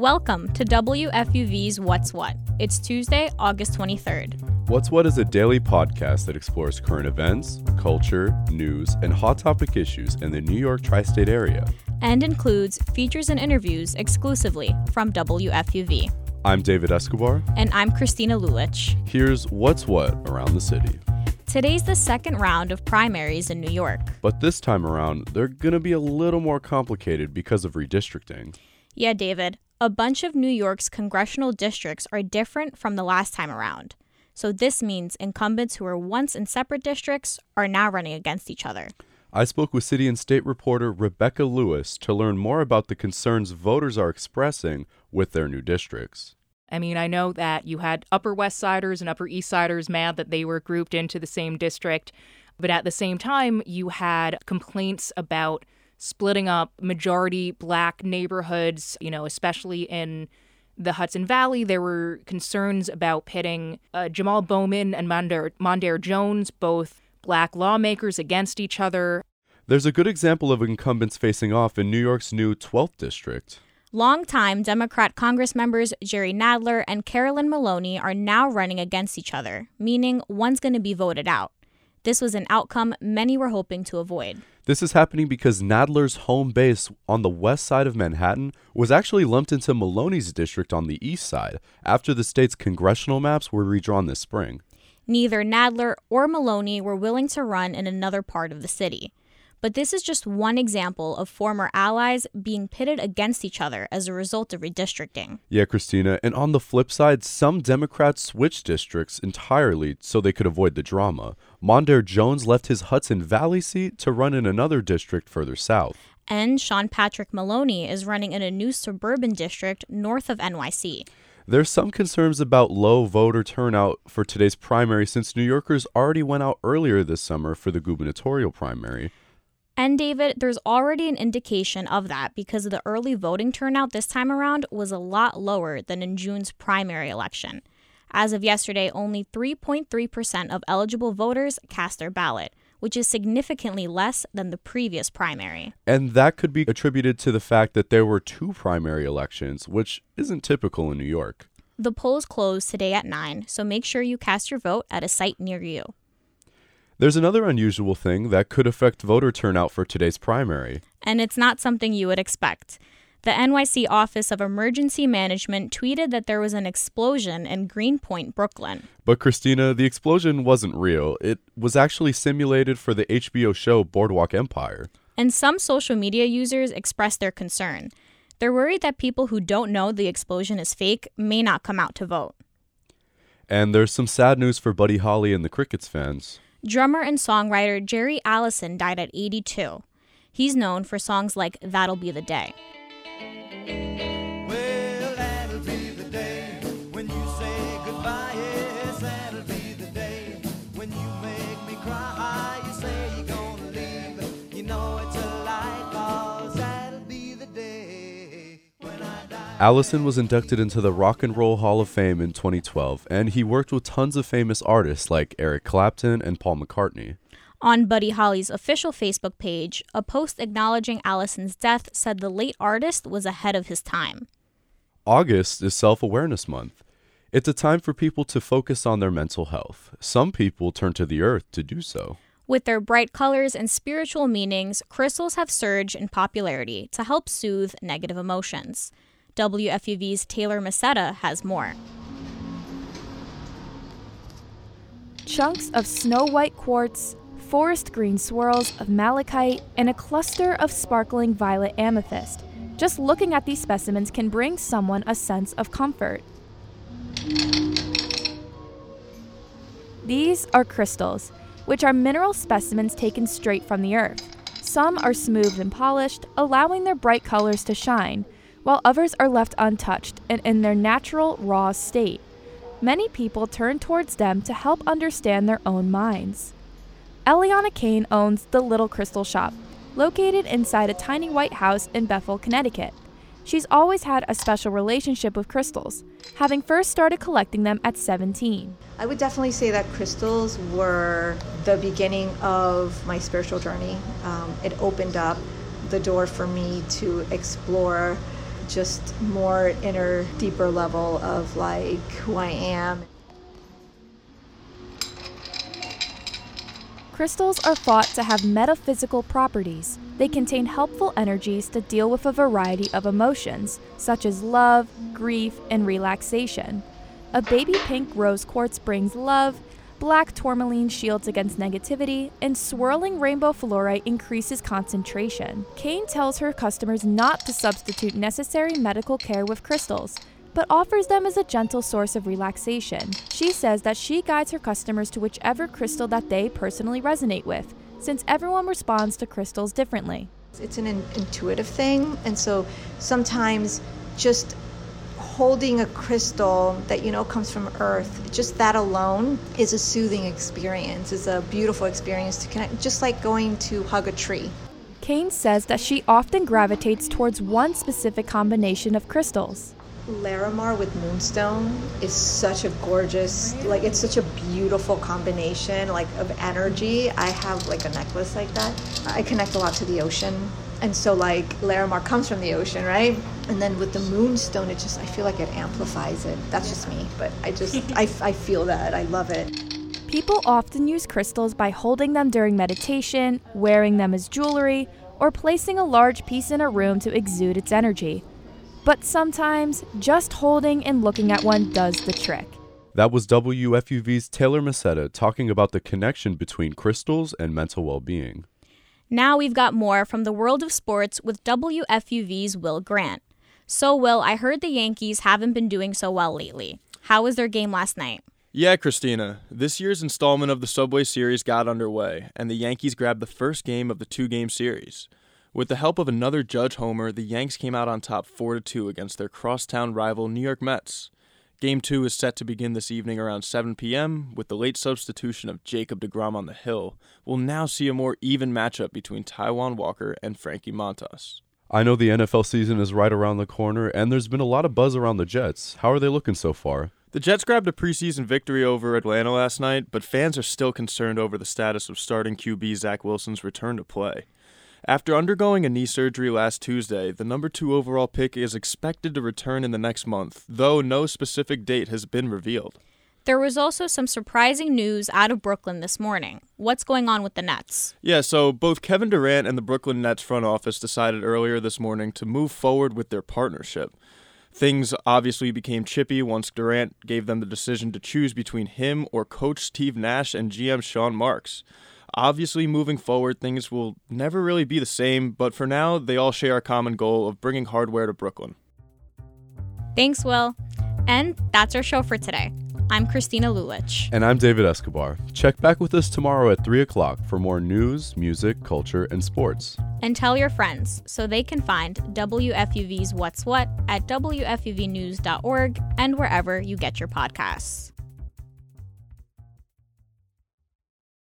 Welcome to WFUV's What's What. It's Tuesday, August 23rd. What's What is a daily podcast that explores current events, culture, news, and hot topic issues in the New York tri state area. And includes features and interviews exclusively from WFUV. I'm David Escobar. And I'm Christina Lulich. Here's What's What around the city. Today's the second round of primaries in New York. But this time around, they're going to be a little more complicated because of redistricting. Yeah, David a bunch of New York's congressional districts are different from the last time around. So this means incumbents who were once in separate districts are now running against each other. I spoke with city and state reporter Rebecca Lewis to learn more about the concerns voters are expressing with their new districts. I mean, I know that you had Upper West Siders and Upper East Siders mad that they were grouped into the same district, but at the same time, you had complaints about splitting up majority black neighborhoods, you know, especially in the Hudson Valley. There were concerns about pitting uh, Jamal Bowman and Mondaire, Mondaire Jones, both black lawmakers, against each other. There's a good example of incumbents facing off in New York's new 12th district. Longtime Democrat Congress members Jerry Nadler and Carolyn Maloney are now running against each other, meaning one's going to be voted out. This was an outcome many were hoping to avoid. This is happening because Nadler's home base on the west side of Manhattan was actually lumped into Maloney's district on the east side after the state's congressional maps were redrawn this spring. Neither Nadler or Maloney were willing to run in another part of the city. But this is just one example of former allies being pitted against each other as a result of redistricting. Yeah, Christina. And on the flip side, some Democrats switched districts entirely so they could avoid the drama. Mondaire Jones left his Hudson Valley seat to run in another district further south. And Sean Patrick Maloney is running in a new suburban district north of NYC. There's some concerns about low voter turnout for today's primary since New Yorkers already went out earlier this summer for the gubernatorial primary. And David, there's already an indication of that because the early voting turnout this time around was a lot lower than in June's primary election. As of yesterday, only 3.3% of eligible voters cast their ballot, which is significantly less than the previous primary. And that could be attributed to the fact that there were two primary elections, which isn't typical in New York. The polls close today at 9, so make sure you cast your vote at a site near you. There's another unusual thing that could affect voter turnout for today's primary. And it's not something you would expect. The NYC Office of Emergency Management tweeted that there was an explosion in Greenpoint, Brooklyn. But Christina, the explosion wasn't real. It was actually simulated for the HBO show Boardwalk Empire. And some social media users expressed their concern. They're worried that people who don't know the explosion is fake may not come out to vote. And there's some sad news for Buddy Holly and the Crickets fans. Drummer and songwriter Jerry Allison died at 82. He's known for songs like That'll Be the Day. Allison was inducted into the Rock and Roll Hall of Fame in 2012, and he worked with tons of famous artists like Eric Clapton and Paul McCartney. On Buddy Holly's official Facebook page, a post acknowledging Allison's death said the late artist was ahead of his time. August is Self Awareness Month. It's a time for people to focus on their mental health. Some people turn to the earth to do so. With their bright colors and spiritual meanings, crystals have surged in popularity to help soothe negative emotions. WFUV's Taylor Macetta has more. Chunks of snow white quartz, forest green swirls of malachite, and a cluster of sparkling violet amethyst. Just looking at these specimens can bring someone a sense of comfort. These are crystals, which are mineral specimens taken straight from the earth. Some are smoothed and polished, allowing their bright colors to shine, while others are left untouched and in their natural, raw state. Many people turn towards them to help understand their own minds. Eliana Kane owns the Little Crystal Shop, located inside a tiny white house in Bethel, Connecticut. She's always had a special relationship with crystals, having first started collecting them at 17. I would definitely say that crystals were the beginning of my spiritual journey. Um, it opened up the door for me to explore just more inner, deeper level of like who I am. Crystals are thought to have metaphysical properties. They contain helpful energies to deal with a variety of emotions, such as love, grief, and relaxation. A baby pink rose quartz brings love, black tourmaline shields against negativity, and swirling rainbow fluorite increases concentration. Kane tells her customers not to substitute necessary medical care with crystals, but offers them as a gentle source of relaxation. She says that she guides her customers to whichever crystal that they personally resonate with, since everyone responds to crystals differently. It's an intuitive thing, and so sometimes just holding a crystal that you know comes from earth just that alone is a soothing experience is a beautiful experience to connect just like going to hug a tree Kane says that she often gravitates towards one specific combination of crystals. Larimar with Moonstone is such a gorgeous, like it's such a beautiful combination, like of energy. I have like a necklace like that. I connect a lot to the ocean, and so like Larimar comes from the ocean, right? And then with the Moonstone, it just I feel like it amplifies it. That's just me, but I just I, I feel that I love it. People often use crystals by holding them during meditation, wearing them as jewelry, or placing a large piece in a room to exude its energy. But sometimes, just holding and looking at one does the trick. That was WFUV's Taylor Macetta talking about the connection between crystals and mental well being. Now we've got more from the world of sports with WFUV's Will Grant. So, Will, I heard the Yankees haven't been doing so well lately. How was their game last night? Yeah, Christina. This year's installment of the Subway Series got underway, and the Yankees grabbed the first game of the two game series. With the help of another Judge homer, the Yanks came out on top 4 2 against their crosstown rival New York Mets. Game 2 is set to begin this evening around 7 p.m. with the late substitution of Jacob DeGrom on the hill. We'll now see a more even matchup between Taijuan Walker and Frankie Montas. I know the NFL season is right around the corner, and there's been a lot of buzz around the Jets. How are they looking so far? The Jets grabbed a preseason victory over Atlanta last night, but fans are still concerned over the status of starting QB Zach Wilson's return to play. After undergoing a knee surgery last Tuesday, the number two overall pick is expected to return in the next month, though no specific date has been revealed. There was also some surprising news out of Brooklyn this morning. What's going on with the Nets? Yeah, so both Kevin Durant and the Brooklyn Nets front office decided earlier this morning to move forward with their partnership. Things obviously became chippy once Durant gave them the decision to choose between him or coach Steve Nash and GM Sean Marks. Obviously, moving forward, things will never really be the same, but for now, they all share a common goal of bringing hardware to Brooklyn. Thanks, Will. And that's our show for today. I'm Christina Lulich. And I'm David Escobar. Check back with us tomorrow at 3 o'clock for more news, music, culture, and sports. And tell your friends so they can find WFUV's What's What at WFUVnews.org and wherever you get your podcasts.